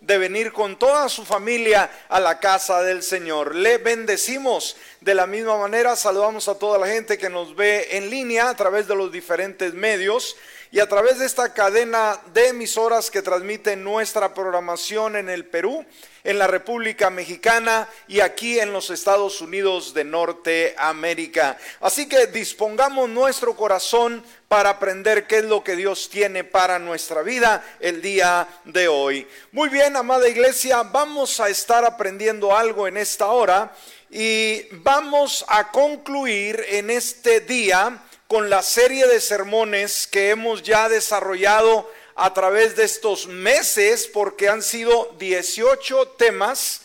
de venir con toda su familia a la casa del Señor. Le bendecimos de la misma manera, saludamos a toda la gente que nos ve en línea a través de los diferentes medios y a través de esta cadena de emisoras que transmiten nuestra programación en el Perú, en la República Mexicana y aquí en los Estados Unidos de Norteamérica. Así que dispongamos nuestro corazón para aprender qué es lo que Dios tiene para nuestra vida el día de hoy. Muy bien, amada iglesia, vamos a estar aprendiendo algo en esta hora y vamos a concluir en este día con la serie de sermones que hemos ya desarrollado a través de estos meses, porque han sido 18 temas,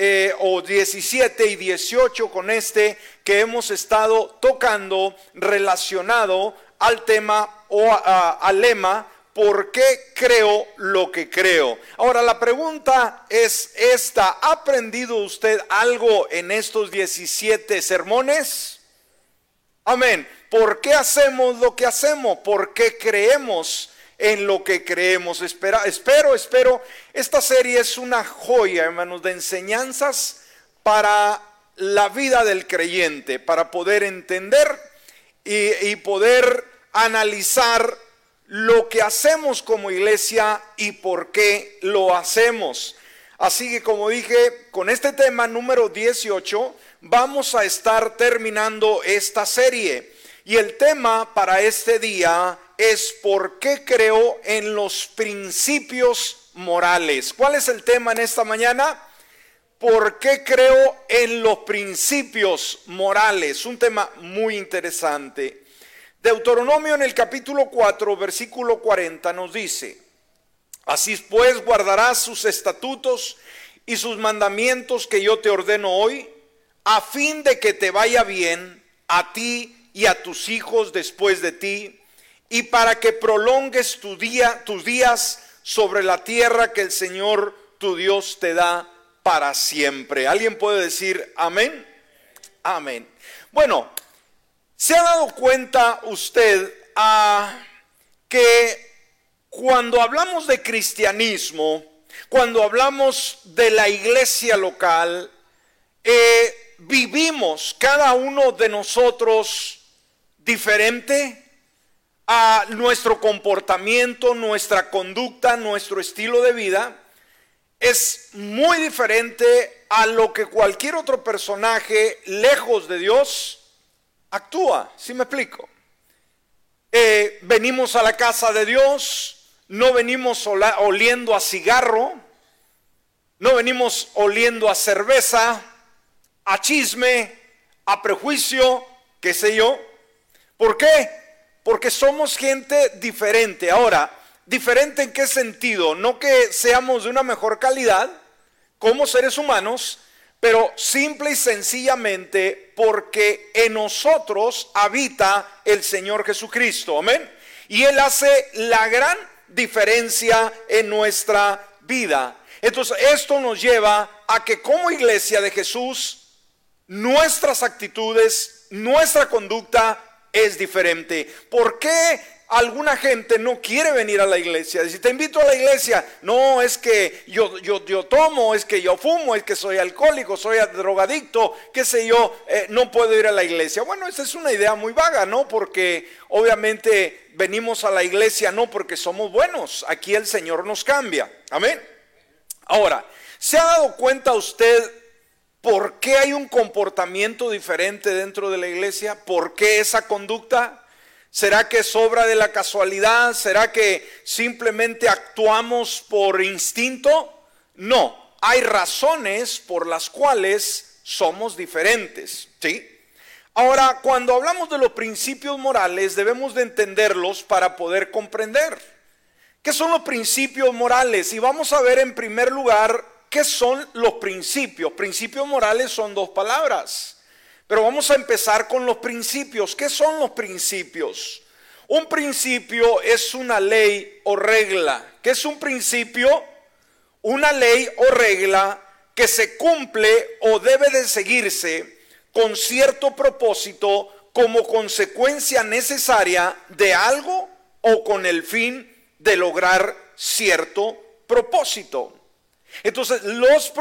eh, o 17 y 18 con este, que hemos estado tocando relacionado al tema o al lema, ¿por qué creo lo que creo? Ahora la pregunta es esta, ¿ha aprendido usted algo en estos 17 sermones? Amén. ¿Por qué hacemos lo que hacemos? ¿Por qué creemos en lo que creemos? Espera, espero, espero. Esta serie es una joya, hermanos, de enseñanzas para la vida del creyente, para poder entender y, y poder analizar lo que hacemos como iglesia y por qué lo hacemos. Así que como dije, con este tema número 18 vamos a estar terminando esta serie. Y el tema para este día es por qué creo en los principios morales. ¿Cuál es el tema en esta mañana? ¿Por qué creo en los principios morales? Un tema muy interesante. Deuteronomio en el capítulo 4, versículo 40 nos dice, así pues guardarás sus estatutos y sus mandamientos que yo te ordeno hoy, a fin de que te vaya bien a ti y a tus hijos después de ti, y para que prolongues tu día, tus días sobre la tierra que el Señor tu Dios te da para siempre. ¿Alguien puede decir amén? Amén. Bueno, ¿se ha dado cuenta usted a que cuando hablamos de cristianismo, cuando hablamos de la iglesia local, eh, vivimos cada uno de nosotros diferente a nuestro comportamiento, nuestra conducta, nuestro estilo de vida, es muy diferente a lo que cualquier otro personaje lejos de Dios actúa. ¿Sí me explico? Eh, venimos a la casa de Dios, no venimos oliendo a cigarro, no venimos oliendo a cerveza, a chisme, a prejuicio, qué sé yo. ¿Por qué? Porque somos gente diferente. Ahora, diferente en qué sentido? No que seamos de una mejor calidad como seres humanos, pero simple y sencillamente porque en nosotros habita el Señor Jesucristo. Amén. Y Él hace la gran diferencia en nuestra vida. Entonces, esto nos lleva a que como iglesia de Jesús, nuestras actitudes, nuestra conducta es diferente. ¿Por qué alguna gente no quiere venir a la iglesia? Si te invito a la iglesia, no es que yo, yo, yo tomo, es que yo fumo, es que soy alcohólico, soy drogadicto, qué sé yo, eh, no puedo ir a la iglesia. Bueno, esa es una idea muy vaga, ¿no? Porque obviamente venimos a la iglesia no porque somos buenos, aquí el Señor nos cambia. Amén. Ahora, ¿se ha dado cuenta usted ¿Por qué hay un comportamiento diferente dentro de la iglesia? ¿Por qué esa conducta? ¿Será que sobra de la casualidad? ¿Será que simplemente actuamos por instinto? No, hay razones por las cuales somos diferentes, ¿sí? Ahora, cuando hablamos de los principios morales, debemos de entenderlos para poder comprender. ¿Qué son los principios morales? Y vamos a ver en primer lugar ¿Qué son los principios? Principios morales son dos palabras. Pero vamos a empezar con los principios. ¿Qué son los principios? Un principio es una ley o regla. ¿Qué es un principio? Una ley o regla que se cumple o debe de seguirse con cierto propósito como consecuencia necesaria de algo o con el fin de lograr cierto propósito. Entonces, los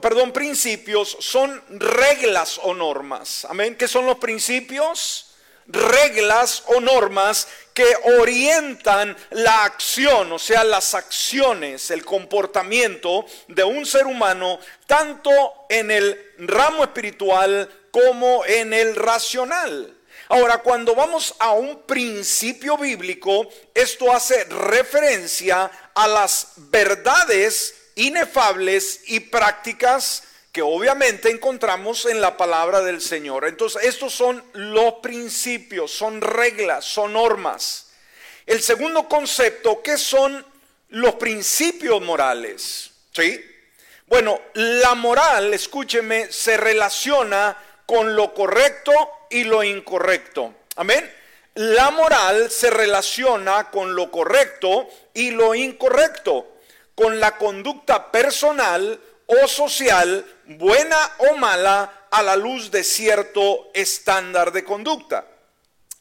perdón, principios son reglas o normas. Amén. ¿Qué son los principios? reglas o normas que orientan la acción, o sea, las acciones, el comportamiento de un ser humano, tanto en el ramo espiritual como en el racional. Ahora, cuando vamos a un principio bíblico, esto hace referencia a las verdades inefables y prácticas que obviamente encontramos en la palabra del Señor. Entonces, estos son los principios, son reglas, son normas. El segundo concepto, ¿qué son los principios morales? ¿Sí? Bueno, la moral, escúcheme, se relaciona con lo correcto y lo incorrecto. Amén. La moral se relaciona con lo correcto y lo incorrecto, con la conducta personal o social, buena o mala, a la luz de cierto estándar de conducta.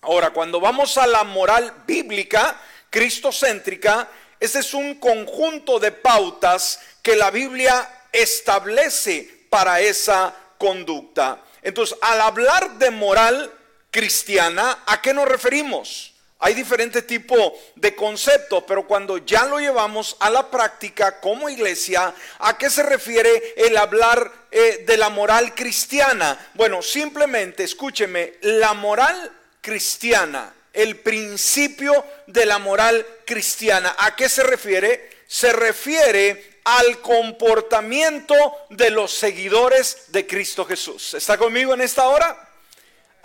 Ahora, cuando vamos a la moral bíblica, cristocéntrica, ese es un conjunto de pautas que la Biblia establece para esa conducta. Entonces, al hablar de moral cristiana, ¿a qué nos referimos? Hay diferentes tipos de conceptos, pero cuando ya lo llevamos a la práctica como iglesia, ¿a qué se refiere el hablar eh, de la moral cristiana? Bueno, simplemente, escúcheme, la moral cristiana, el principio de la moral cristiana, ¿a qué se refiere? Se refiere al comportamiento de los seguidores de Cristo Jesús. ¿Está conmigo en esta hora?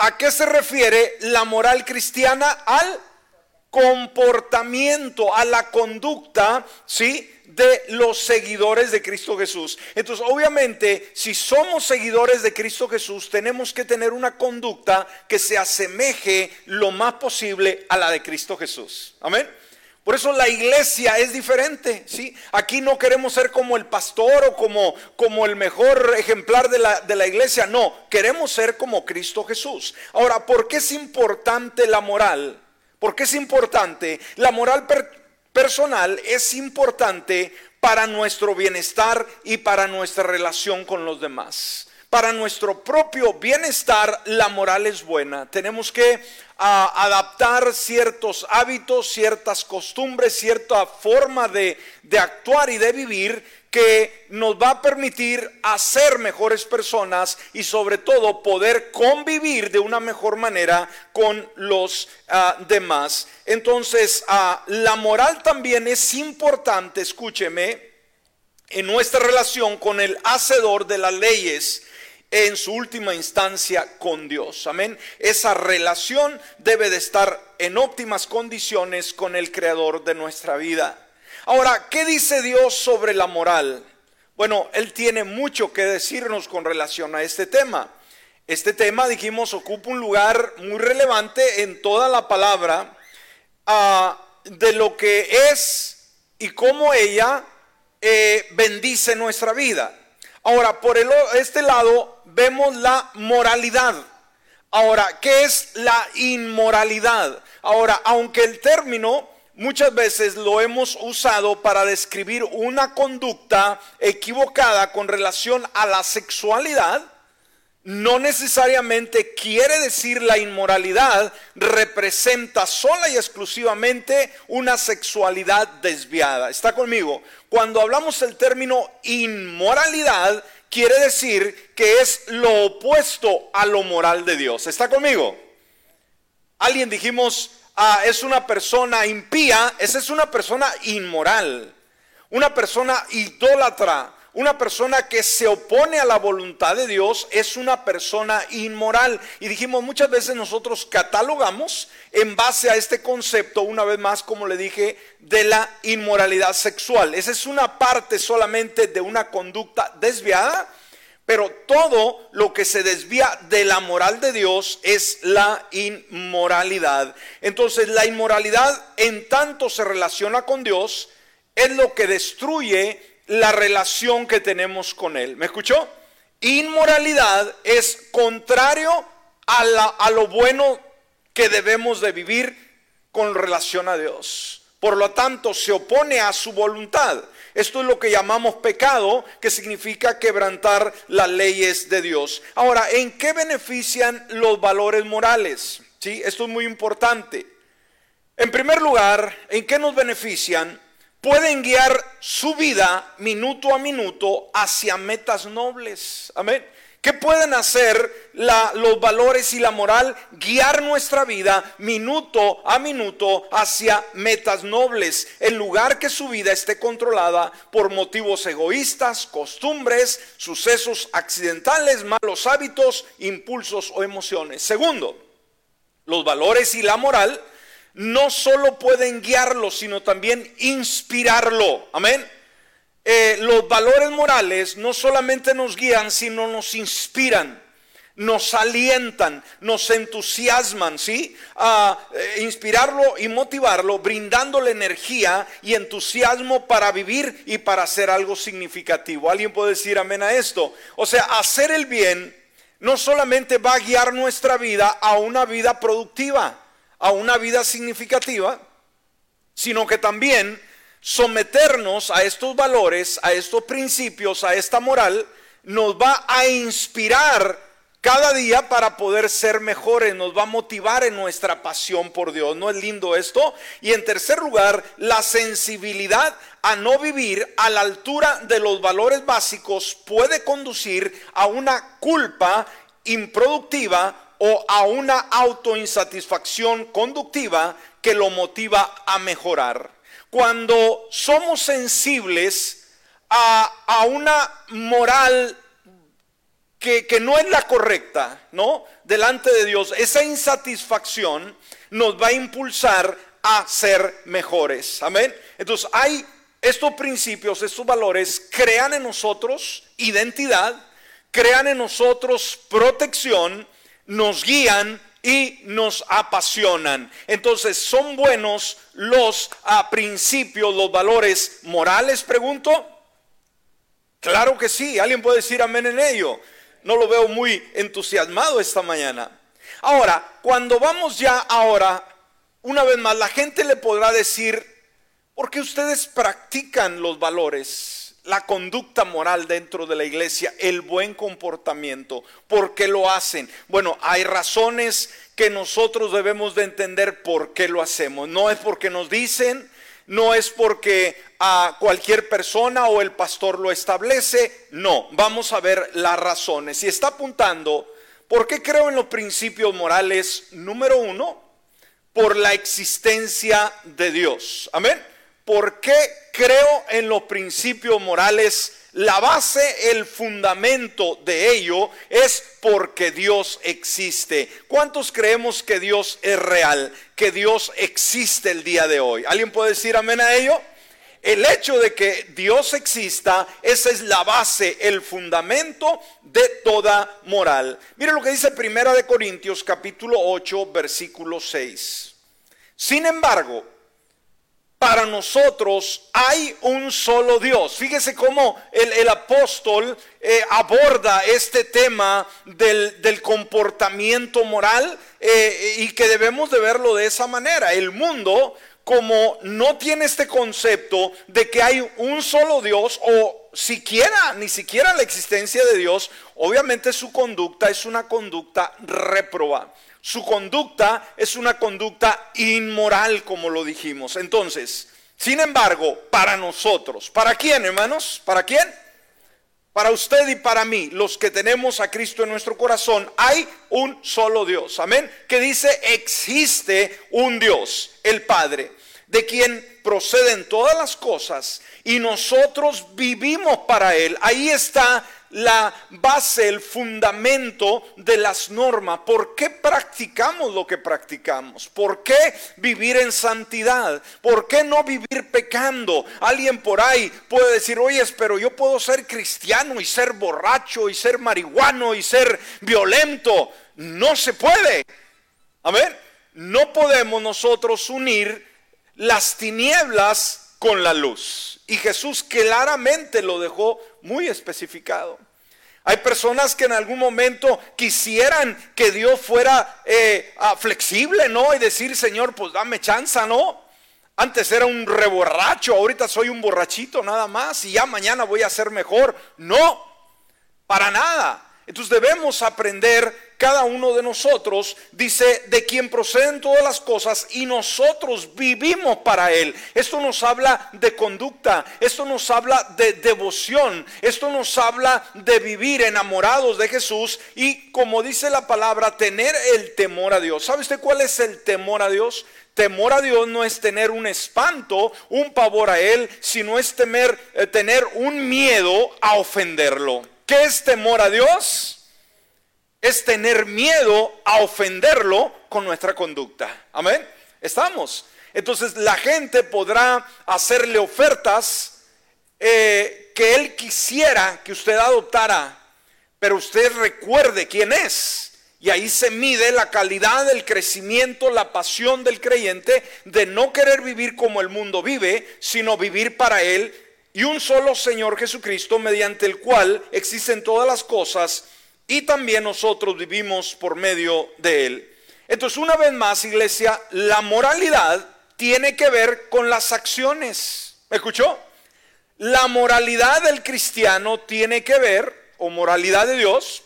¿A qué se refiere la moral cristiana? Al comportamiento, a la conducta, ¿sí? De los seguidores de Cristo Jesús. Entonces, obviamente, si somos seguidores de Cristo Jesús, tenemos que tener una conducta que se asemeje lo más posible a la de Cristo Jesús. Amén. Por eso la iglesia es diferente, ¿sí? Aquí no queremos ser como el pastor o como, como el mejor ejemplar de la, de la iglesia, no, queremos ser como Cristo Jesús. Ahora, ¿por qué es importante la moral? ¿Por qué es importante? La moral personal es importante para nuestro bienestar y para nuestra relación con los demás para nuestro propio bienestar, la moral es buena. Tenemos que ah, adaptar ciertos hábitos, ciertas costumbres, cierta forma de, de actuar y de vivir que nos va a permitir hacer mejores personas y sobre todo poder convivir de una mejor manera con los ah, demás. Entonces, ah, la moral también es importante, escúcheme, en nuestra relación con el hacedor de las leyes en su última instancia con Dios. Amén. Esa relación debe de estar en óptimas condiciones con el creador de nuestra vida. Ahora, ¿qué dice Dios sobre la moral? Bueno, Él tiene mucho que decirnos con relación a este tema. Este tema, dijimos, ocupa un lugar muy relevante en toda la palabra ah, de lo que es y cómo ella eh, bendice nuestra vida. Ahora, por el, este lado vemos la moralidad. Ahora, ¿qué es la inmoralidad? Ahora, aunque el término muchas veces lo hemos usado para describir una conducta equivocada con relación a la sexualidad, no necesariamente quiere decir la inmoralidad representa sola y exclusivamente una sexualidad desviada. ¿Está conmigo? Cuando hablamos el término inmoralidad, quiere decir que es lo opuesto a lo moral de Dios. ¿Está conmigo? Alguien dijimos, ah, es una persona impía, esa es una persona inmoral, una persona idólatra una persona que se opone a la voluntad de Dios es una persona inmoral. Y dijimos, muchas veces nosotros catalogamos en base a este concepto, una vez más, como le dije, de la inmoralidad sexual. Esa es una parte solamente de una conducta desviada, pero todo lo que se desvía de la moral de Dios es la inmoralidad. Entonces, la inmoralidad en tanto se relaciona con Dios, es lo que destruye la relación que tenemos con Él. ¿Me escuchó? Inmoralidad es contrario a, lo bueno que debemos de vivir con relación a Dios. Por lo tanto, se opone a su voluntad. Esto es lo que llamamos pecado, que significa quebrantar las leyes de Dios. Ahora, ¿en qué benefician los valores morales? ¿Sí? Esto es muy importante. En primer lugar, ¿en qué nos benefician? Pueden guiar su vida minuto a minuto hacia metas nobles. Amén. ¿Qué pueden hacer los valores y la moral? Guiar nuestra vida minuto a minuto hacia metas nobles, en lugar que su vida esté controlada por motivos egoístas, costumbres, sucesos accidentales, malos hábitos, impulsos o emociones. Segundo, los valores y la moral no solo pueden guiarlo, sino también inspirarlo. Amén. Eh, los valores morales no solamente nos guían, sino nos inspiran, nos alientan, nos entusiasman, ¿sí? A eh, inspirarlo y motivarlo, brindándole energía y entusiasmo para vivir y para hacer algo significativo. ¿Alguien puede decir amén a esto? O sea, hacer el bien no solamente va a guiar nuestra vida a una vida productiva, a una vida significativa, sino que también someternos a estos valores, a estos principios, a esta moral, nos va a inspirar cada día para poder ser mejores, nos va a motivar en nuestra pasión por Dios. ¿No es lindo esto? Y en tercer lugar, la sensibilidad a no vivir a la altura de los valores básicos puede conducir a una culpa improductiva o a una autoinsatisfacción conductiva que lo motiva a mejorar cuando somos sensibles a, una moral que, que, no es la correcta, ¿no? Delante de Dios, esa insatisfacción nos va a impulsar a ser mejores. Amén. Entonces hay estos principios, estos valores, crean en nosotros identidad, crean en nosotros protección, nos guían y nos apasionan. Entonces, ¿son buenos los a, principios, los valores morales? Pregunto. Claro que sí. ¿Alguien puede decir amén en ello? No lo veo muy entusiasmado esta mañana. Ahora, cuando vamos ya ahora, una vez más, la gente le podrá decir, ¿por qué ustedes practican los valores? La conducta moral dentro de la iglesia, el buen comportamiento. ¿Por qué lo hacen? Bueno, hay razones que nosotros debemos de entender por qué lo hacemos. No es porque nos dicen, no es porque a cualquier persona o el pastor lo establece, no, vamos a ver las razones. Y está apuntando, ¿por qué creo en los principios morales? Número uno, por la existencia de Dios. Amén. ¿Por qué creo en los principios morales? La base, el fundamento de ello es porque Dios existe. ¿Cuántos creemos que Dios es real? Que Dios existe el día de hoy. ¿Alguien puede decir amén a ello? El hecho de que Dios exista, esa es la base, el fundamento de toda moral. Mire lo que dice Primera de Corintios capítulo 8, versículo 6. Sin embargo, para nosotros hay un solo Dios. Fíjese cómo el, apóstol eh, aborda este tema del, comportamiento moral eh, y que debemos de verlo de esa manera. El mundo, como no tiene este concepto de que hay un solo Dios o siquiera, ni siquiera la existencia de Dios, obviamente su conducta es una conducta reprobada. Su conducta es una conducta inmoral, como lo dijimos. Entonces, sin embargo, para nosotros, ¿para quién, hermanos? ¿Para quién? Para usted y para mí, los que tenemos a Cristo en nuestro corazón, hay un solo Dios. Amén. Que dice, existe un Dios, el Padre, de quien proceden todas las cosas y nosotros vivimos para Él. Ahí está la base, el fundamento de las normas. ¿Por qué practicamos lo que practicamos? ¿Por qué vivir en santidad? ¿Por qué no vivir pecando? Alguien por ahí puede decir, oye, pero yo puedo ser cristiano y ser borracho y ser marihuano y ser violento. No se puede. Amén. No podemos nosotros unir las tinieblas con la luz. Y Jesús claramente lo dejó muy especificado. Hay personas que en algún momento quisieran que Dios fuera eh, ah, flexible, ¿no? Y decir, Señor, pues dame chance, ¿no? Antes era un reborracho, ahorita soy un borrachito nada más y ya mañana voy a ser mejor. No, para nada. Entonces debemos aprender cada uno de nosotros, dice, de quien proceden todas las cosas y nosotros vivimos para Él. Esto nos habla de conducta, esto nos habla de devoción, esto nos habla de vivir enamorados de Jesús y como dice la palabra, tener el temor a Dios. ¿Sabe usted cuál es el temor a Dios? Temor a Dios no es tener un espanto, un pavor a Él, sino es temer, eh, tener un miedo a ofenderlo. ¿Qué es temor a Dios? Es tener miedo a ofenderlo con nuestra conducta. Amén. Estamos. Entonces la gente podrá hacerle ofertas eh, que él quisiera que usted adoptara, pero usted recuerde quién es. Y ahí se mide la calidad del crecimiento, la pasión del creyente de no querer vivir como el mundo vive, sino vivir para Él y un solo Señor Jesucristo mediante el cual existen todas las cosas y también nosotros vivimos por medio de Él. Entonces, una vez más, iglesia, la moralidad tiene que ver con las acciones. ¿Me escuchó? La moralidad del cristiano tiene que ver, o moralidad de Dios,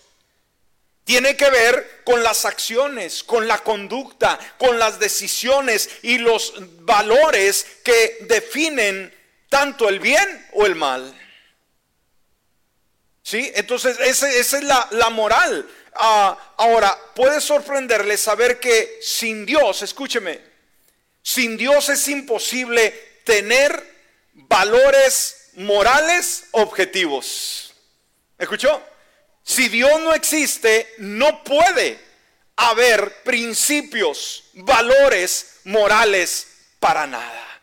tiene que ver con las acciones, con la conducta, con las decisiones y los valores que definen tanto el bien o el mal. ¿Sí? Entonces, esa, es la, moral. Ah, ahora, puede sorprenderle saber que sin Dios, escúcheme, sin Dios es imposible tener valores morales objetivos. ¿Escuchó? Si Dios no existe, no puede haber principios, valores morales para nada.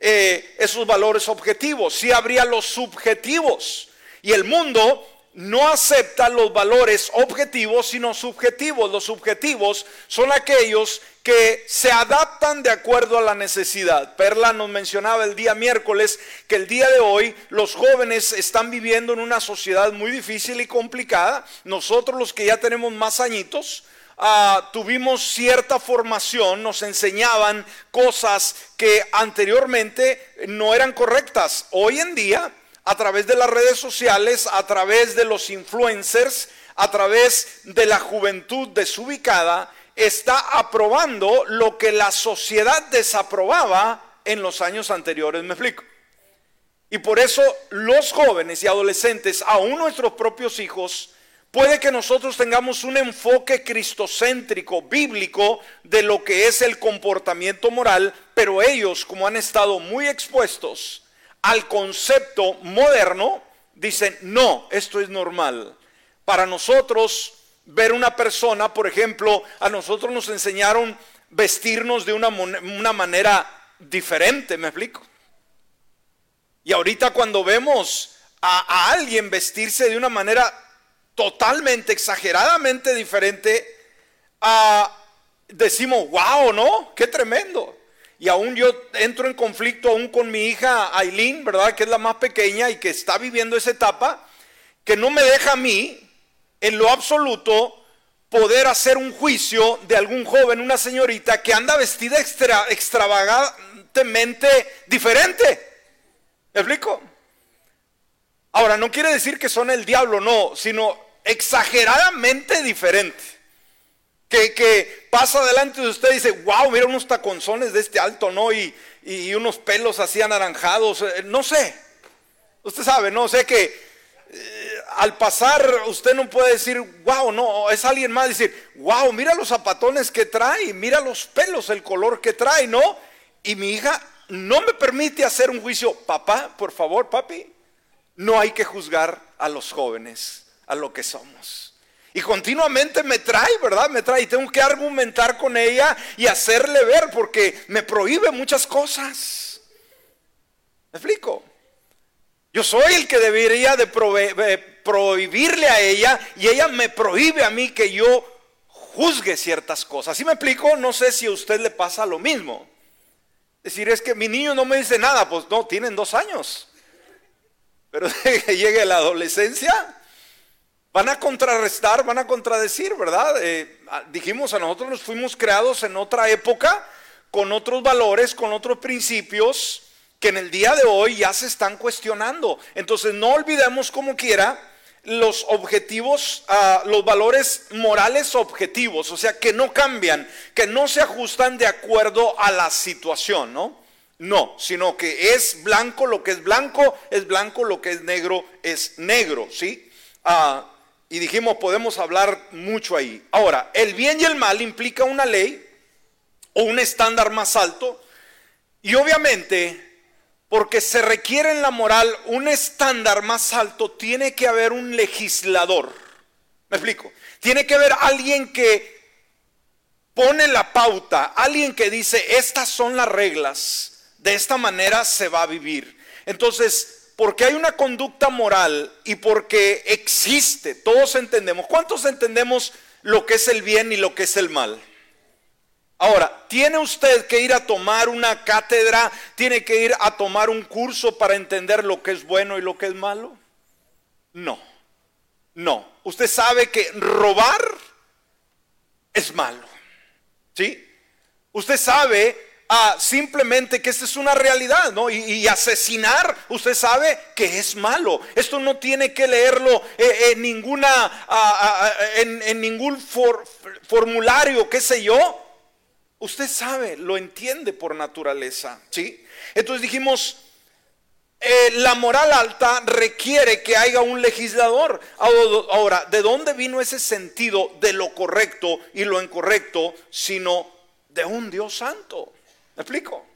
Eh, esos valores objetivos, sí habría los subjetivos. Y el mundo no acepta los valores objetivos, sino subjetivos. Los subjetivos son aquellos que se adaptan de acuerdo a la necesidad. Perla nos mencionaba el día miércoles que el día de hoy los jóvenes están viviendo en una sociedad muy difícil y complicada. Nosotros los que ya tenemos más añitos, Ah, tuvimos cierta formación, nos enseñaban cosas que anteriormente no eran correctas. Hoy en día, a través de las redes sociales, a través de los influencers, a través de la juventud desubicada, está aprobando lo que la sociedad desaprobaba en los años anteriores. ¿Me explico? Y por eso los jóvenes y adolescentes, aún nuestros propios hijos, Puede que nosotros tengamos un enfoque cristocéntrico, bíblico, de lo que es el comportamiento moral, pero ellos, como han estado muy expuestos al concepto moderno, dicen, no, esto es normal. Para nosotros, ver una persona, por ejemplo, a nosotros nos enseñaron vestirnos de una, manera diferente, ¿me explico? Y ahorita cuando vemos a, a alguien vestirse de una manera totalmente, exageradamente diferente a, decimos, wow, ¿no? Qué tremendo. Y aún yo entro en conflicto aún con mi hija Aileen, ¿verdad? Que es la más pequeña y que está viviendo esa etapa, que no me deja a mí, en lo absoluto, poder hacer un juicio de algún joven, una señorita que anda vestida extra, extravagantemente diferente. ¿Me explico? Ahora, no quiere decir que son el diablo, no, sino exageradamente diferente. Que, pasa delante de usted y dice, wow, mira unos taconzones de este alto, ¿no? Y, y unos pelos así anaranjados, eh, no sé. Usted sabe, ¿no? Sé que eh, al pasar usted no puede decir, wow, no, es alguien más decir, wow, mira los zapatones que trae, mira los pelos, el color que trae, ¿no? Y mi hija no me permite hacer un juicio, papá, por favor, papi, no hay que juzgar a los jóvenes, a lo que somos. Y continuamente me trae, ¿verdad? Me trae y tengo que argumentar con ella y hacerle ver porque me prohíbe muchas cosas. ¿Me explico? Yo soy el que debería de prohibirle a ella y ella me prohíbe a mí que yo juzgue ciertas cosas. ¿Sí me explico? No sé si a usted le pasa lo mismo. Es decir, es que mi niño no me dice nada, pues no, tienen dos años. Pero que llegue la adolescencia, van a contrarrestar, van a contradecir, ¿verdad? Eh, dijimos, a nosotros nos fuimos creados en otra época con otros valores, con otros principios que en el día de hoy ya se están cuestionando. Entonces no olvidemos como quiera los objetivos, ah, los valores morales objetivos, o sea, que no cambian, que no se ajustan de acuerdo a la situación, ¿no? No, sino que es blanco lo que es blanco, es blanco lo que es negro, es negro, ¿sí? Ah, y dijimos, podemos hablar mucho ahí. Ahora, el bien y el mal implica una ley o un estándar más alto, y obviamente porque se requiere en la moral un estándar más alto, tiene que haber un legislador. ¿Me explico? Tiene que haber alguien que pone la pauta, alguien que dice, estas son las reglas, de esta manera se va a vivir. Entonces, porque hay una conducta moral y porque existe, todos entendemos, ¿cuántos entendemos lo que es el bien y lo que es el mal? Ahora, ¿tiene usted que ir a tomar una cátedra? ¿Tiene que ir a tomar un curso para entender lo que es bueno y lo que es malo? No, no. Usted sabe que robar es malo. ¿Sí? Usted sabe simplemente que esta es una realidad, ¿no? Y, asesinar, usted sabe que es malo. Esto no tiene que leerlo eh, en ninguna, en, ningún formulario, qué sé yo. Usted sabe, lo entiende por naturaleza, ¿sí? Entonces dijimos, eh, la moral alta requiere que haya un legislador. Ahora, ¿de dónde vino ese sentido de lo correcto y lo incorrecto, sino de un Dios santo? ¿Me explico?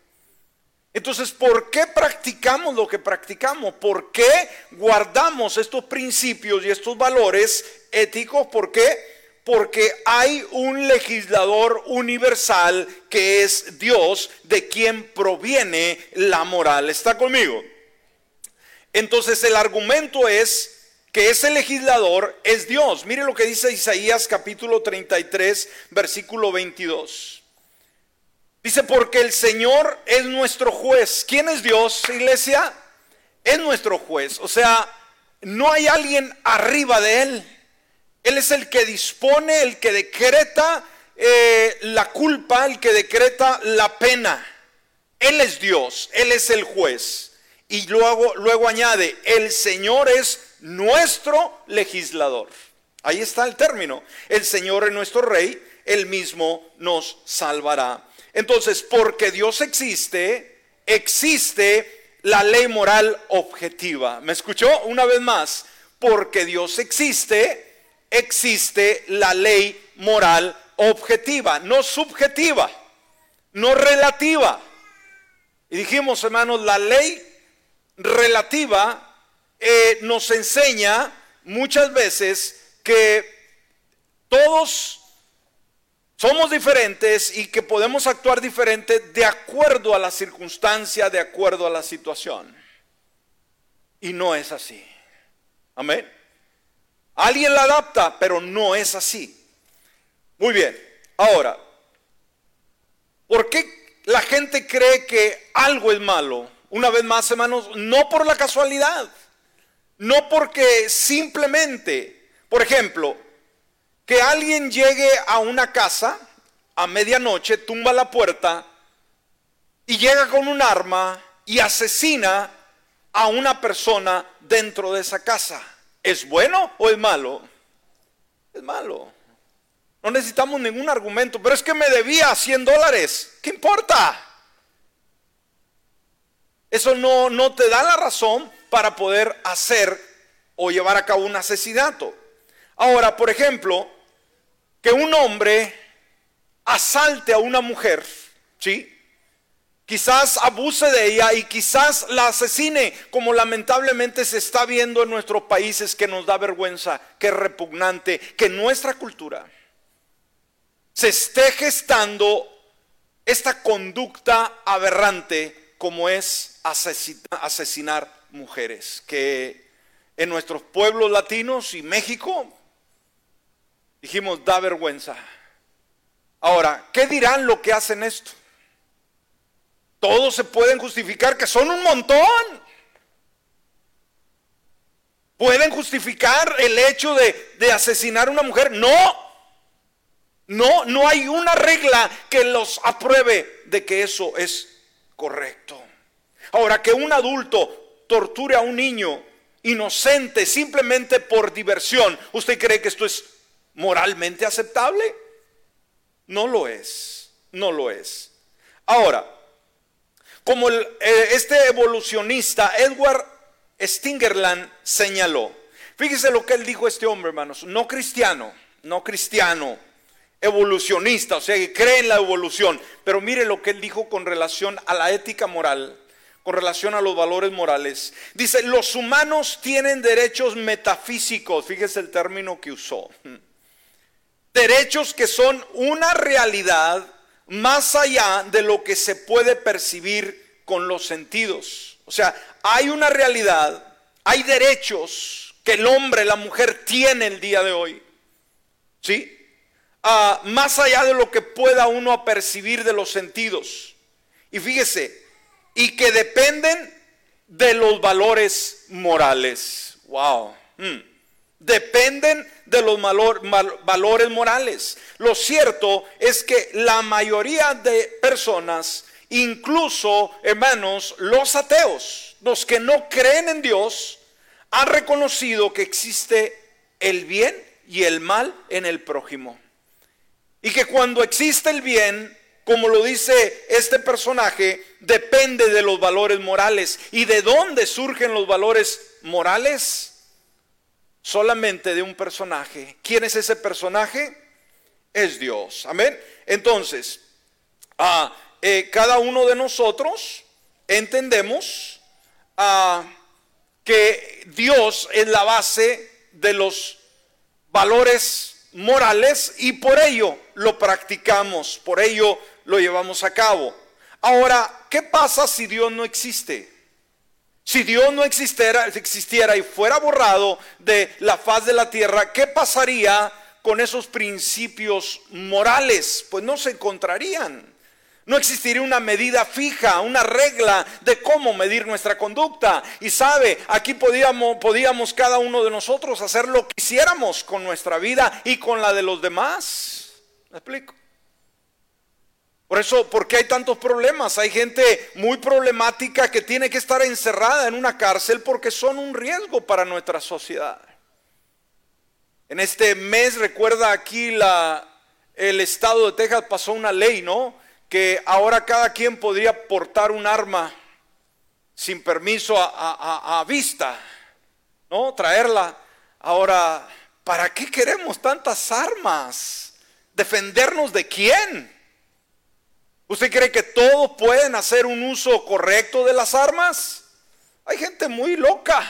Entonces, ¿por qué practicamos lo que practicamos? ¿Por qué guardamos estos principios y estos valores éticos? ¿Por qué? porque hay un legislador universal que es Dios, de quien proviene la moral. ¿Está conmigo? Entonces el argumento es que ese legislador es Dios. Mire lo que dice Isaías capítulo 33, versículo 22. Dice, porque el Señor es nuestro juez. ¿Quién es Dios, iglesia? Es nuestro juez. O sea, no hay alguien arriba de él. Él es el que dispone, el que decreta eh, la culpa, el que decreta la pena. Él es Dios, Él es el juez. Y luego, luego añade, el Señor es nuestro legislador. Ahí está el término. El Señor es nuestro rey, Él mismo nos salvará. Entonces, porque Dios existe, existe la ley moral objetiva. ¿Me escuchó? Una vez más, porque Dios existe, existe la ley moral objetiva, no subjetiva, no relativa. Y dijimos, hermanos, la ley relativa eh, nos enseña muchas veces que todos somos diferentes y que podemos actuar diferente de acuerdo a la circunstancia, de acuerdo a la situación. Y no es así. Amén. Alguien la adapta, pero no es así. Muy bien, ahora, ¿por qué la gente cree que algo es malo? Una vez más, hermanos, no por la casualidad, no porque simplemente, por ejemplo, que alguien llegue a una casa a medianoche, tumba la puerta y llega con un arma y asesina a una persona dentro de esa casa. ¿Es bueno o es malo? Es malo. No necesitamos ningún argumento, pero es que me debía 100 dólares. ¿Qué importa? Eso no, no te da la razón para poder hacer o llevar a cabo un asesinato. Ahora, por ejemplo, que un hombre asalte a una mujer, ¿sí? Quizás abuse de ella y quizás la asesine, como lamentablemente se está viendo en nuestros países, que nos da vergüenza, que es repugnante, que nuestra cultura se esté gestando esta conducta aberrante como es asesinar mujeres, que en nuestros pueblos latinos y México dijimos da vergüenza. Ahora, ¿qué dirán lo que hacen esto? todos se pueden justificar que son un montón. ¿Pueden justificar el hecho de, asesinar a una mujer? No. No, no hay una regla que los apruebe de que eso es correcto. Ahora, que un adulto torture a un niño inocente simplemente por diversión, ¿usted cree que esto es moralmente aceptable? No lo es, no lo es. Ahora, como eh, este evolucionista Edward Stingerland señaló, fíjese lo que él dijo este hombre, hermanos, no cristiano, no cristiano, evolucionista, o sea, que cree en la evolución, pero mire lo que él dijo con relación a la ética moral, con relación a los valores morales. Dice, los humanos tienen derechos metafísicos, fíjese el término que usó, derechos que son una realidad más allá de lo que se puede percibir con los sentidos. O sea, hay una realidad, hay derechos que el hombre, la mujer tiene el día de hoy. ¿Sí? Ah, más allá de lo que pueda uno percibir de los sentidos. Y fíjese, y que dependen de los valores morales. Wow. Hmm. Dependen de los valores morales. Lo cierto es que la mayoría de personas, incluso hermanos, los ateos, los que no creen en Dios, han reconocido que existe el bien y el mal en el prójimo. Y que cuando existe el bien, como lo dice este personaje, depende de los valores morales. ¿Y de dónde surgen los valores morales? Solamente de un personaje. ¿Quién es ese personaje? Es Dios. Amén. Entonces, ah, eh, cada uno de nosotros entendemos ah, que Dios es la base de los valores morales y por ello lo practicamos, por ello lo llevamos a cabo. Ahora, ¿qué pasa si Dios no existe? Si Dios no existiera, existiera y fuera borrado de la faz de la tierra, ¿qué pasaría con esos principios morales? Pues no se encontrarían. No existiría una medida fija, una regla de cómo medir nuestra conducta. Y sabe, aquí podíamos, podíamos cada uno de nosotros hacer lo que quisiéramos con nuestra vida y con la de los demás. ¿Me explico? Por eso, ¿por qué hay tantos problemas? Hay gente muy problemática que tiene que estar encerrada en una cárcel porque son un riesgo para nuestra sociedad. En este mes, recuerda aquí la, el estado de Texas pasó una ley, ¿no? Que ahora cada quien podría portar un arma sin permiso a, a vista, ¿no? Traerla. Ahora, ¿para qué queremos tantas armas? ¿Defendernos de quién? ¿Usted cree que todos pueden hacer un uso correcto de las armas? Hay gente muy loca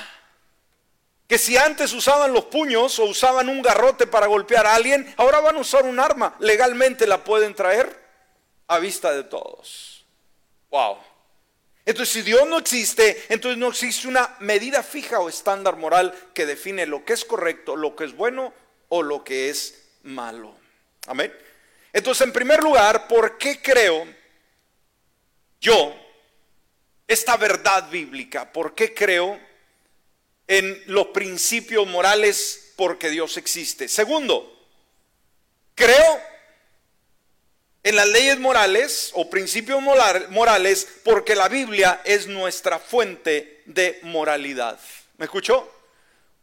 que si antes usaban los puños o usaban un garrote para golpear a alguien, ahora van a usar un arma. Legalmente la pueden traer a vista de todos. Wow. Entonces, si Dios no existe, entonces no existe una medida fija o estándar moral que define lo que es correcto, lo que es bueno o lo que es malo. Amén. Entonces, en primer lugar, ¿por qué creo yo esta verdad bíblica? ¿Por qué creo en los principios morales? Porque Dios existe. Segundo, creo en las leyes morales o principios morales porque la Biblia es nuestra fuente de moralidad. ¿Me escuchó?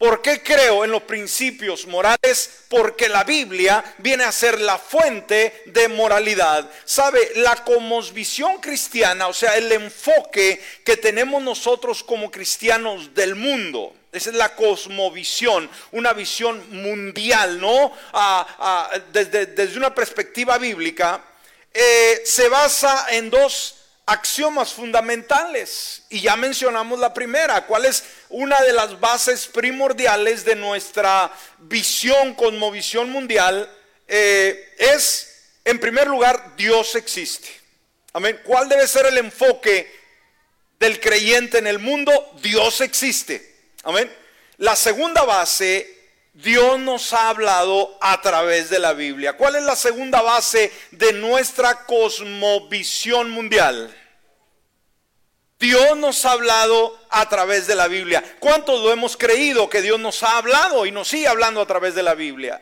¿Por qué creo en los principios morales? Porque la Biblia viene a ser la fuente de moralidad. ¿Sabe? La cosmovisión cristiana, o sea, el enfoque que tenemos nosotros como cristianos del mundo. Esa es la cosmovisión, una visión mundial, ¿no? desde, una perspectiva bíblica, eh, se basa en dos axiomas fundamentales. Y ya mencionamos la primera, cuál es una de las bases primordiales de nuestra visión, cosmovisión mundial, eh, es, en primer lugar, Dios existe. Amén. ¿Cuál debe ser el enfoque del creyente en el mundo? Dios existe. Amén. La segunda base, Dios nos ha hablado a través de la Biblia. ¿Cuál es la segunda base de nuestra cosmovisión mundial? Dios nos ha hablado a través de la Biblia. ¿Cuántos lo hemos creído que Dios nos ha hablado y nos sigue hablando a través de la Biblia?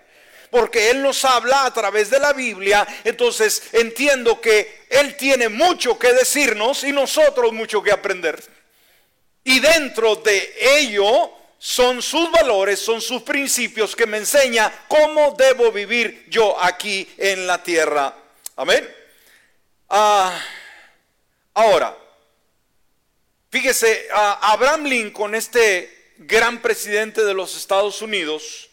porque Él nos habla a través de la Biblia, entonces entiendo que Él tiene mucho que decirnos y nosotros mucho que aprender. Y dentro de ello son sus valores, son sus principios que me enseña cómo debo vivir yo aquí en la tierra. Amén. Ah, ahora, fíjese, Abraham Lincoln, este gran presidente de los Estados Unidos,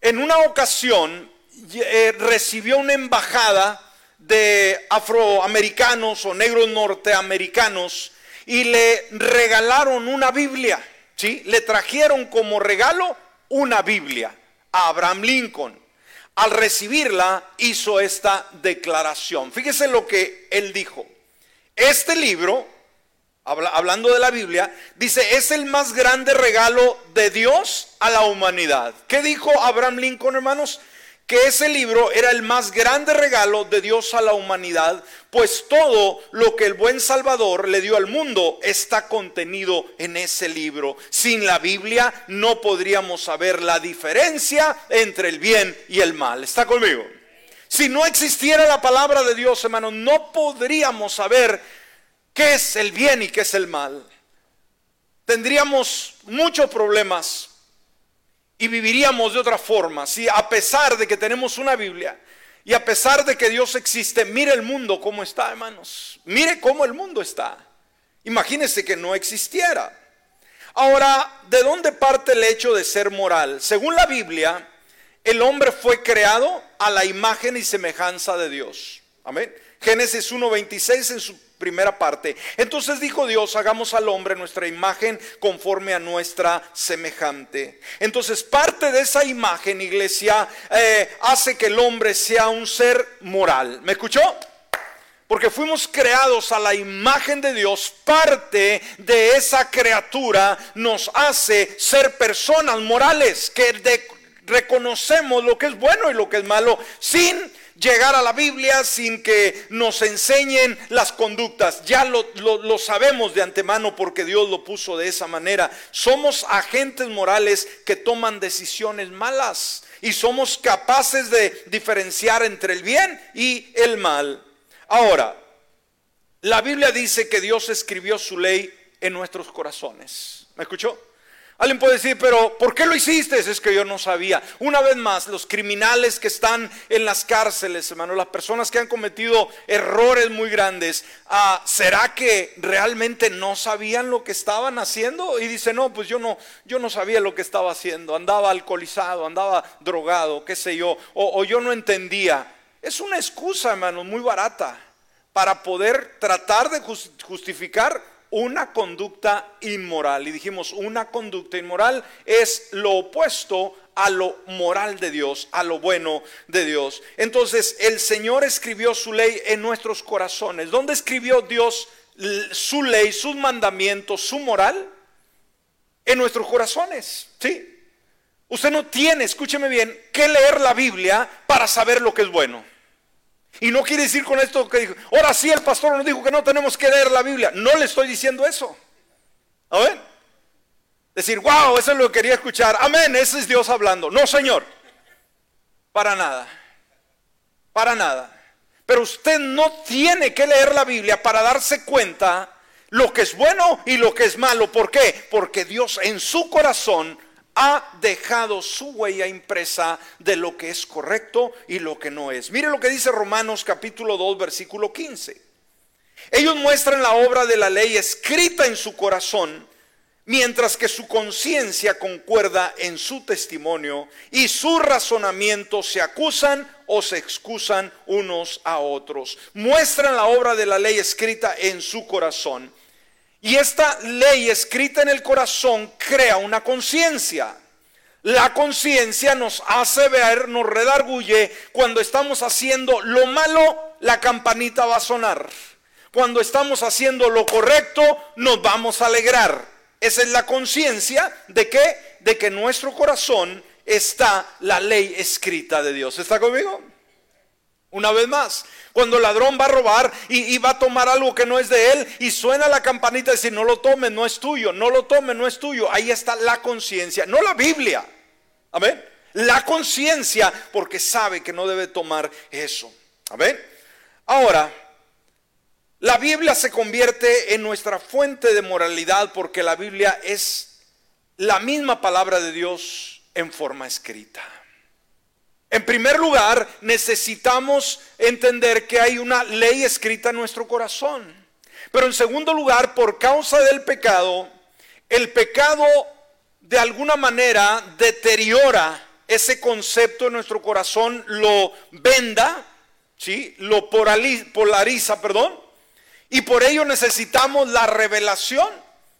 en una ocasión eh, recibió una embajada de afroamericanos o negros norteamericanos y le regalaron una Biblia, ¿sí? Le trajeron como regalo una Biblia a Abraham Lincoln. Al recibirla hizo esta declaración. Fíjese lo que él dijo. Este libro, hablando de la Biblia, dice, es el más grande regalo de Dios a la humanidad. ¿Qué dijo Abraham Lincoln, hermanos? Que ese libro era el más grande regalo de Dios a la humanidad, pues todo lo que el buen Salvador le dio al mundo está contenido en ese libro. Sin la Biblia no podríamos saber la diferencia entre el bien y el mal. ¿Está conmigo? Si no existiera la palabra de Dios, hermano, no podríamos saber qué es el bien y qué es el mal. Tendríamos muchos problemas y viviríamos de otra forma. Si a pesar de que tenemos una Biblia y a pesar de que Dios existe, mire el mundo cómo está, hermanos. Mire cómo el mundo está. Imagínese que no existiera. Ahora, ¿de dónde parte el hecho de ser moral? Según la Biblia, el hombre fue creado a la imagen y semejanza de Dios. Amén. Génesis 1.26 en su primera parte. Entonces dijo Dios, hagamos al hombre nuestra imagen conforme a nuestra semejante. Entonces parte de esa imagen, iglesia, eh, hace que el hombre sea un ser moral. ¿Me escuchó? Porque fuimos creados a la imagen de Dios, parte de esa criatura nos hace ser personas morales, que reconocemos lo que es bueno y lo que es malo, sin llegar a la Biblia sin que nos enseñen las conductas. Ya lo, sabemos de antemano porque Dios lo puso de esa manera. Somos agentes morales que toman decisiones malas y somos capaces de diferenciar entre el bien y el mal. Ahora, la Biblia dice que Dios escribió su ley en nuestros corazones. ¿Me escuchó? Alguien puede decir, pero ¿por qué lo hiciste? Es que yo no sabía. Una vez más, los criminales que están en las cárceles, hermano, las personas que han cometido errores muy grandes, ah, ¿será que realmente no sabían lo que estaban haciendo? Y dice, no, pues yo no, yo no sabía lo que estaba haciendo. Andaba alcoholizado, andaba drogado, qué sé yo, o, o yo no entendía. Es una excusa, hermano, muy barata para poder tratar de justificar una conducta inmoral. Y dijimos, una conducta inmoral es lo opuesto a lo moral de Dios, a lo bueno de Dios. Entonces, el Señor escribió su ley en nuestros corazones. ¿Dónde escribió Dios su ley, sus mandamientos, su moral? En nuestros corazones, ¿sí? Usted no tiene, escúcheme bien, que leer la Biblia para saber lo que es bueno. Y no quiere decir con esto que dijo, ahora sí el pastor nos dijo que no tenemos que leer la Biblia. No le estoy diciendo eso. A ver. Decir, wow, eso es lo que quería escuchar. Amén, ese es Dios hablando. No, Señor. Para nada. Para nada. Pero usted no tiene que leer la Biblia para darse cuenta lo que es bueno y lo que es malo. ¿Por qué? Porque Dios en su corazón ha dejado su huella impresa de lo que es correcto y lo que no es. Mire lo que dice Romanos capítulo 2 versículo 15. Ellos muestran la obra de la ley escrita en su corazón, mientras que su conciencia concuerda en su testimonio y sus razonamientos se acusan o se excusan unos a otros. Muestran la obra de la ley escrita en su corazón. Y esta ley escrita en el corazón crea una conciencia. La conciencia nos hace ver, nos redarguye cuando estamos haciendo lo malo, la campanita va a sonar. Cuando estamos haciendo lo correcto, nos vamos a alegrar. Esa es la conciencia de que de que nuestro corazón está la ley escrita de Dios. ¿Está conmigo? Una vez más, cuando el ladrón va a robar y, va a tomar algo que no es de él y suena la campanita y dice, no lo tome, no es tuyo, no lo tome, no es tuyo. Ahí está la conciencia, no la Biblia. Amén. la conciencia, porque sabe que no debe tomar eso. A ver, ahora, la Biblia se convierte en nuestra fuente de moralidad porque la Biblia es la misma palabra de Dios en forma escrita. En primer lugar, necesitamos entender que hay una ley escrita en nuestro corazón. Pero en segundo lugar, por causa del pecado, el pecado de alguna manera deteriora ese concepto en nuestro corazón, lo venda, ¿sí? lo polariza, perdón, y por ello necesitamos la revelación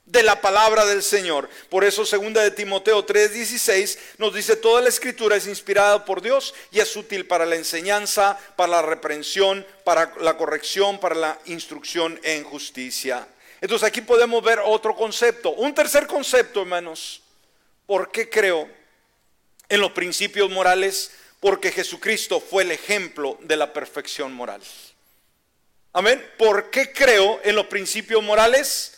de la palabra del Señor. Por eso segunda de Timoteo 3:16 nos dice toda la escritura es inspirada por Dios y es útil para la enseñanza, para la reprensión, para la corrección, para la instrucción en justicia. Entonces aquí podemos ver otro concepto, un tercer concepto, hermanos. ¿Por qué creo en los principios morales? Porque Jesucristo fue el ejemplo de la perfección moral. Amén. ¿Por qué creo en los principios morales?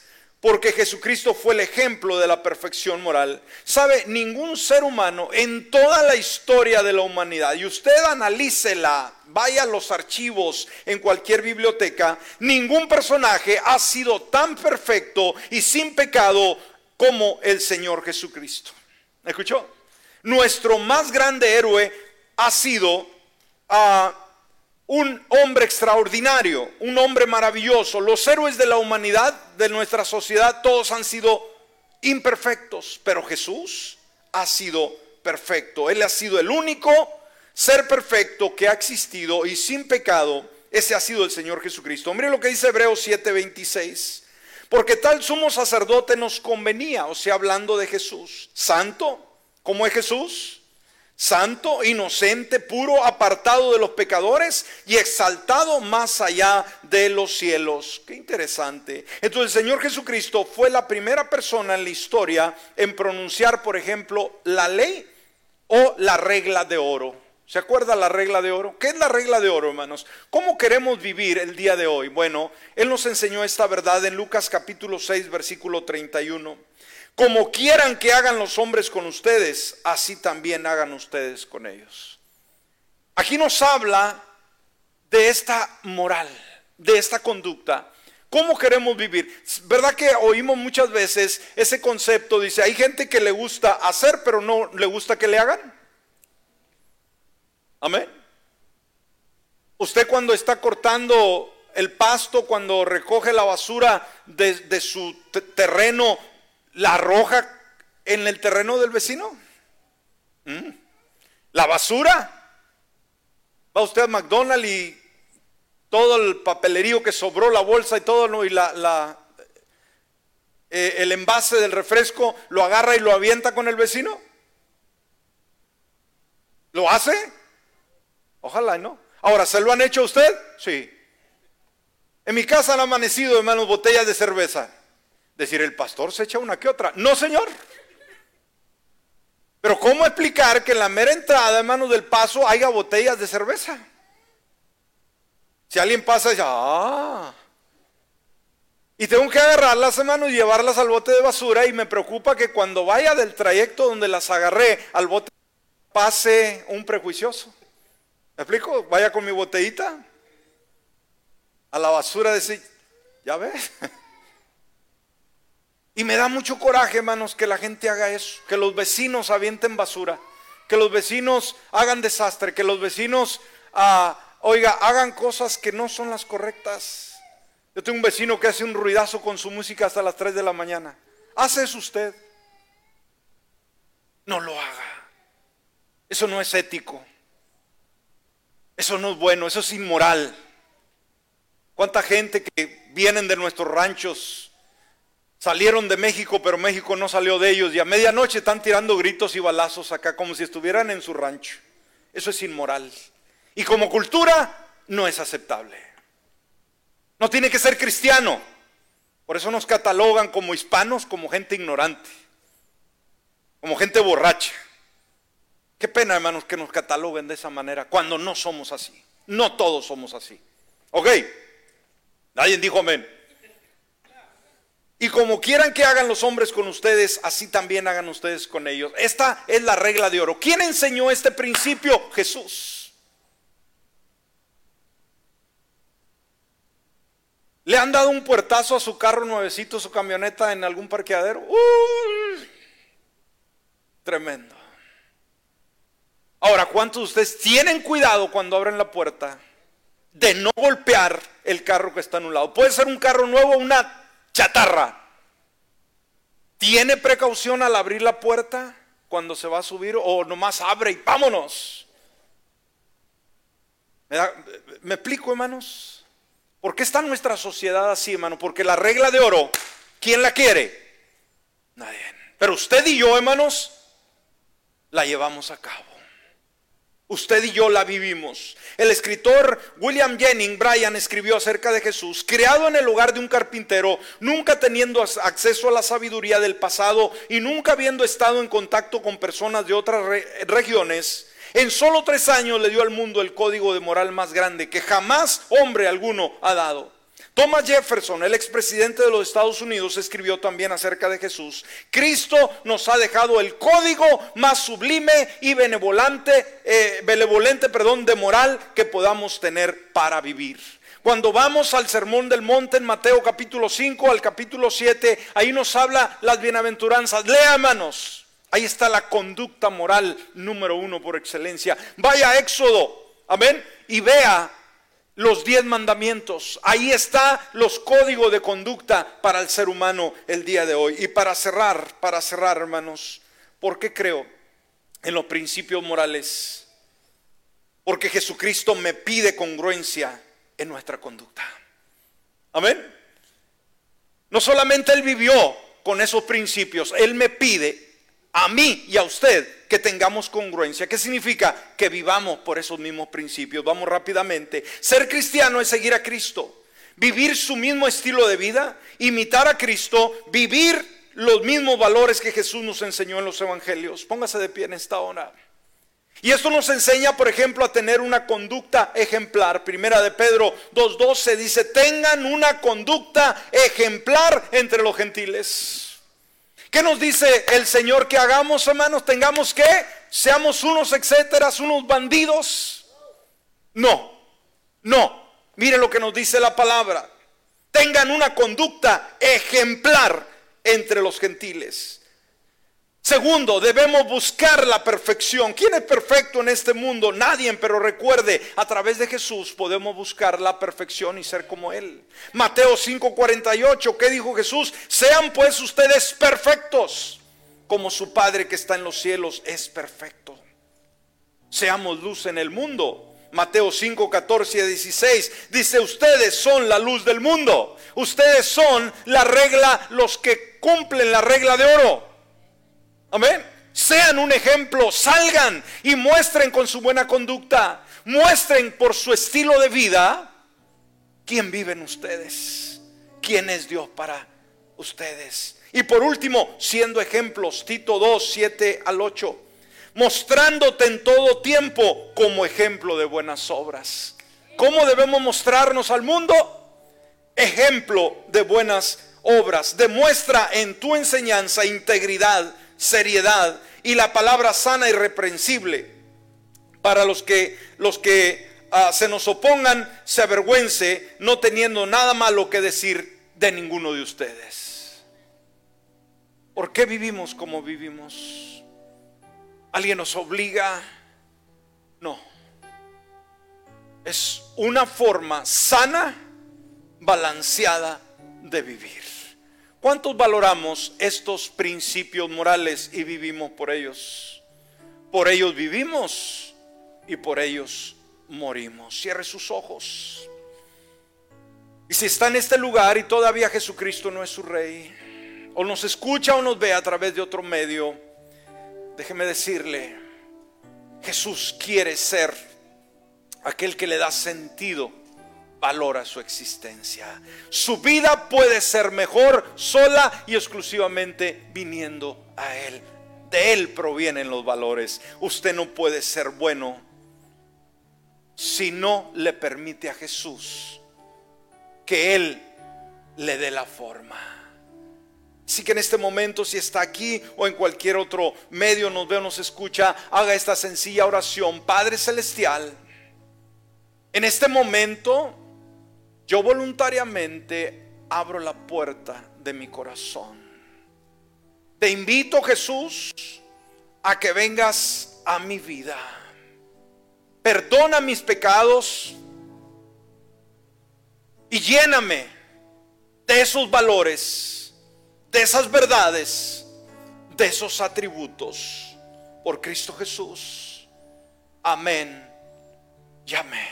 Porque Jesucristo fue el ejemplo de la perfección moral. Sabe, ningún ser humano en toda la historia de la humanidad, y usted analícela, vaya a los archivos en cualquier biblioteca, ningún personaje ha sido tan perfecto y sin pecado como el Señor Jesucristo. ¿Escuchó? Nuestro más grande héroe ha sido... ah, un hombre extraordinario, un hombre maravilloso. Los héroes de la humanidad, de nuestra sociedad, todos han sido imperfectos, pero Jesús ha sido perfecto. Él ha sido el único ser perfecto que ha existido y sin pecado. Ese ha sido el Señor Jesucristo. Mire lo que dice Hebreos 7:26. Porque tal sumo sacerdote nos convenía, o sea, hablando de Jesús, santo, como es Jesús, santo, inocente, puro, apartado de los pecadores y exaltado más allá de los cielos. Qué interesante. Entonces el Señor Jesucristo fue la primera persona en la historia en pronunciar, por ejemplo, la ley o la regla de oro. ¿Se acuerda la regla de oro? ¿Qué es la regla de oro, hermanos? ¿Cómo queremos vivir el día de hoy? Bueno, Él nos enseñó esta verdad en Lucas capítulo 6, versículo 31. Como quieran que hagan los hombres con ustedes, así también hagan ustedes con ellos. Aquí nos habla de esta moral, de esta conducta. ¿Cómo queremos vivir? ¿Verdad que oímos muchas veces ese concepto? Dice, hay gente que le gusta hacer, pero no le gusta que le hagan. Amén. Usted cuando está cortando el pasto, cuando recoge la basura de, de su terreno, la arroja en el terreno del vecino. ¿Mm? La basura. Va usted a McDonald's y todo el papelerío que sobró, la bolsa y todo, y la, eh, el envase del refresco lo agarra y lo avienta con el vecino. ¿Lo hace? Ojalá, ¿no? Ahora, ¿se lo han hecho a usted? Sí. En mi casa han amanecido, hermanos, botellas de cerveza. Decir, el pastor se echa una que otra. No, señor. Pero ¿cómo explicar que en la mera entrada, hermano, del paso haya botellas de cerveza? Si alguien pasa, ya, ah. Y tengo que agarrarlas, hermano, y llevarlas al bote de basura. Y me preocupa que cuando vaya del trayecto donde las agarré al bote, pase un prejuicioso. ¿Me explico? Vaya con mi botellita a la basura, decir, ya ves. Y me da mucho coraje, hermanos, que la gente haga eso, que los vecinos avienten basura, que los vecinos hagan desastre, que los vecinos, ah, oiga, hagan cosas que no son las correctas. Yo tengo un vecino que hace un ruidazo con su música hasta las 3 de la mañana. ¿Hace eso usted? No lo haga. Eso no es ético. Eso no es bueno, eso es inmoral. ¿Cuánta gente que vienen de nuestros ranchos Salieron de México, pero México no salió de ellos y a medianoche están tirando gritos y balazos acá como si estuvieran en su rancho. Eso es inmoral. Y como cultura no es aceptable. No tiene que ser cristiano. Por eso nos catalogan como hispanos, como gente ignorante, como gente borracha. Qué pena, hermanos, que nos cataloguen de esa manera cuando no somos así. No todos somos así. ¿Ok? Nadie dijo amén. Como quieran que hagan los hombres con ustedes, así también hagan ustedes con ellos. Esta es la regla de oro. ¿Quién enseñó este principio? Jesús. ¿Le han dado un puertazo a su carro nuevecito, su camioneta en algún parqueadero? Tremendo. Ahora, ¿cuántos de ustedes tienen cuidado cuando abren la puerta de no golpear el carro que está en un lado? Puede ser un carro nuevo o una chatarra. ¿Tiene precaución al abrir la puerta cuando se va a subir o nomás abre y vámonos? ¿Me, ¿Me, explico, hermanos? ¿Por qué está nuestra sociedad así, hermano? Porque la regla de oro, ¿quién la quiere? Nadie. Pero usted y yo, hermanos, la llevamos a cabo. Usted y yo la vivimos. El escritor William Jennings Bryan escribió acerca de Jesús, creado en el hogar de un carpintero, nunca teniendo acceso a la sabiduría del pasado y nunca habiendo estado en contacto con personas de otras regiones. En solo tres años le dio al mundo el código de moral más grande que jamás hombre alguno ha dado. Thomas Jefferson, el expresidente de los Estados Unidos, escribió también acerca de Jesús. Cristo nos ha dejado el código más sublime y benevolente, eh, benevolente perdón, de moral que podamos tener para vivir. Cuando vamos al Sermón del Monte en Mateo capítulo 5 al capítulo 7, ahí nos habla las bienaventuranzas. Lea, manos. Ahí está la conducta moral número uno por excelencia. Vaya Éxodo, amén, y vea los diez mandamientos. Ahí está los códigos de conducta para el ser humano el día de hoy. Y para cerrar, para cerrar, hermanos, ¿por qué creo en los principios morales? Porque Jesucristo me pide congruencia en nuestra conducta. Amén. No solamente Él vivió con esos principios, Él me pide a mí y a usted que tengamos congruencia. ¿Qué significa? Que vivamos por esos mismos principios. Vamos rápidamente. Ser cristiano es seguir a Cristo, vivir su mismo estilo de vida, imitar a Cristo, vivir los mismos valores que Jesús nos enseñó en los evangelios. Póngase de pie en esta hora. Y esto nos enseña, por ejemplo, a tener una conducta ejemplar. Primera de Pedro 2.12 dice, tengan una conducta ejemplar entre los gentiles. ¿Qué nos dice el Señor que hagamos, hermanos? Tengamos que, seamos unos etcétera, unos bandidos. No, no. Mire lo que nos dice la palabra. Tengan una conducta ejemplar entre los gentiles. Segundo, debemos buscar la perfección. ¿Quién es perfecto en este mundo? Nadie, pero recuerde, a través de Jesús podemos buscar la perfección y ser como Él. Mateo 5:48, ¿qué dijo Jesús? Sean pues ustedes perfectos, como su Padre que está en los cielos es perfecto. Seamos luz en el mundo. Mateo 5, 14 y 16 dice, ustedes son la luz del mundo. Ustedes son la regla, los que cumplen la regla de oro. Amén. Sean un ejemplo, salgan y muestren con su buena conducta, muestren por su estilo de vida quién viven ustedes, quién es Dios para ustedes. Y por último, siendo ejemplos, Tito 2, 7 al 8, mostrándote en todo tiempo como ejemplo de buenas obras. ¿Cómo debemos mostrarnos al mundo? Ejemplo de buenas obras. Demuestra en tu enseñanza integridad seriedad y la palabra sana y reprensible para los que los que ah, se nos opongan se avergüence no teniendo nada malo que decir de ninguno de ustedes. ¿Por qué vivimos como vivimos? ¿Alguien nos obliga? No. Es una forma sana, balanceada de vivir. ¿Cuántos valoramos estos principios morales y vivimos por ellos? Por ellos vivimos y por ellos morimos. Cierre sus ojos. Y si está en este lugar y todavía Jesucristo no es su rey, o nos escucha o nos ve a través de otro medio, déjeme decirle, Jesús quiere ser aquel que le da sentido valora su existencia. Su vida puede ser mejor sola y exclusivamente viniendo a Él. De Él provienen los valores. Usted no puede ser bueno si no le permite a Jesús que Él le dé la forma. Así que en este momento, si está aquí o en cualquier otro medio nos ve o nos escucha, haga esta sencilla oración. Padre Celestial, en este momento yo voluntariamente abro la puerta de mi corazón. Te invito, Jesús, a que vengas a mi vida. Perdona mis pecados y lléname de esos valores, de esas verdades, de esos atributos. Por Cristo Jesús. Amén y amén.